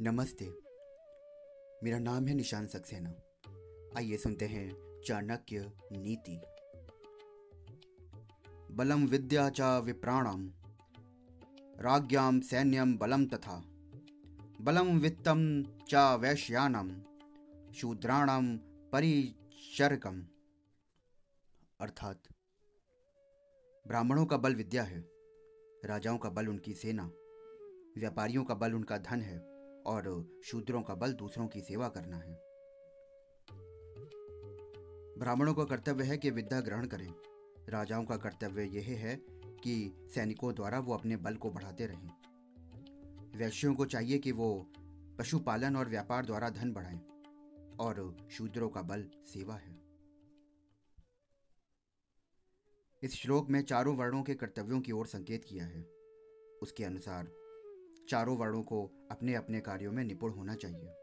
नमस्ते। मेरा नाम है निशान सक्सेना। आइए सुनते हैं चाणक्य नीति। बलम विद्या च विप्राणम, राज्ञाम सैन्यम बलम तथा। बलम वित्तम च वैश्यानम, शूद्राणम परिचरकम अर्थात, ब्राह्मणों का बल विद्या है, राजाओं का बल उनकी सेना, व्यापारियों का बल उनका धन है। और शूद्रों का बल दूसरों की सेवा करना है। ब्राह्मणों का कर्तव्य है कि विद्या ग्रहण करें। राजाओं का कर्तव्य यह है कि सैनिकों द्वारा वो अपने बल को बढ़ाते रहें। वैश्यों को चाहिए कि वो पशुपालन और व्यापार द्वारा धन बढ़ाएँ, और शूद्रों का बल सेवा है। इस श्लोक में चारों वर्णों के कर्तव्यों की ओर संकेत किया है। उसके अनुसार चारों वर्णों को अपने अपने कार्यों में निपुण होना चाहिए।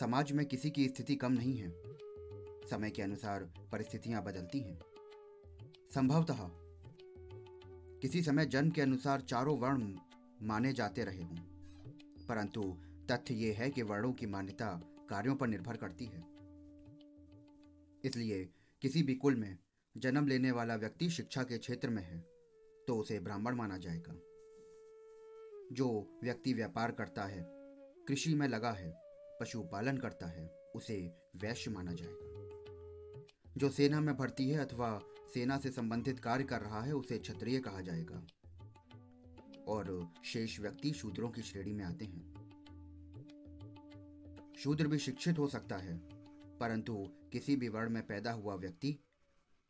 समाज में किसी की स्थिति कम नहीं है। समय के अनुसार परिस्थितियाँ बदलती हैं। संभवतः किसी समय जन्म के अनुसार चारों वर्ण माने जाते रहे हों, परंतु तथ्य यह है कि वर्णों की मान्यता कार्यों पर निर्भर करती है। इसलिए किसी भी कुल में जन्म लेने वाला व्यक्ति शिक्षा के क्षेत्र में है तो उसे ब्राह्मण माना जाएगा। जो व्यक्ति व्यापार करता है, कृषि में लगा है, पशुपालन करता है, उसे वैश्य माना जाएगा। जो सेना में भर्ती है अथवा सेना से संबंधित कार्य कर रहा है, उसे क्षत्रिय कहा जाएगा। और शेष व्यक्ति शूद्रों की श्रेणी में आते हैं। शूद्र भी शिक्षित हो सकता है, परंतु किसी भी वर्ण में पैदा हुआ व्यक्ति,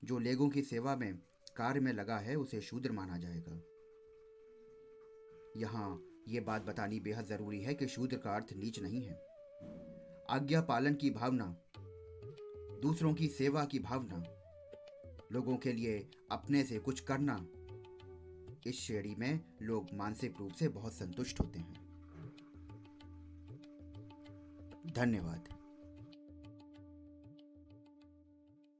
जो लेगों की सेवा में कार्य में लगा है, उसे शूद्र माना जाएगा। यहाँ ये बात बतानी बेहद ज़रूरी है कि शूद्र का अर्थ नीच नहीं है। आज्ञा पालन की भावना, दूसरों की सेवा की भावना, लोगों के लिए अपने से कुछ करना, इस श्रेणी में लोग मानसिक रूप से बहुत संतुष्ट होते हैं। धन्यवाद।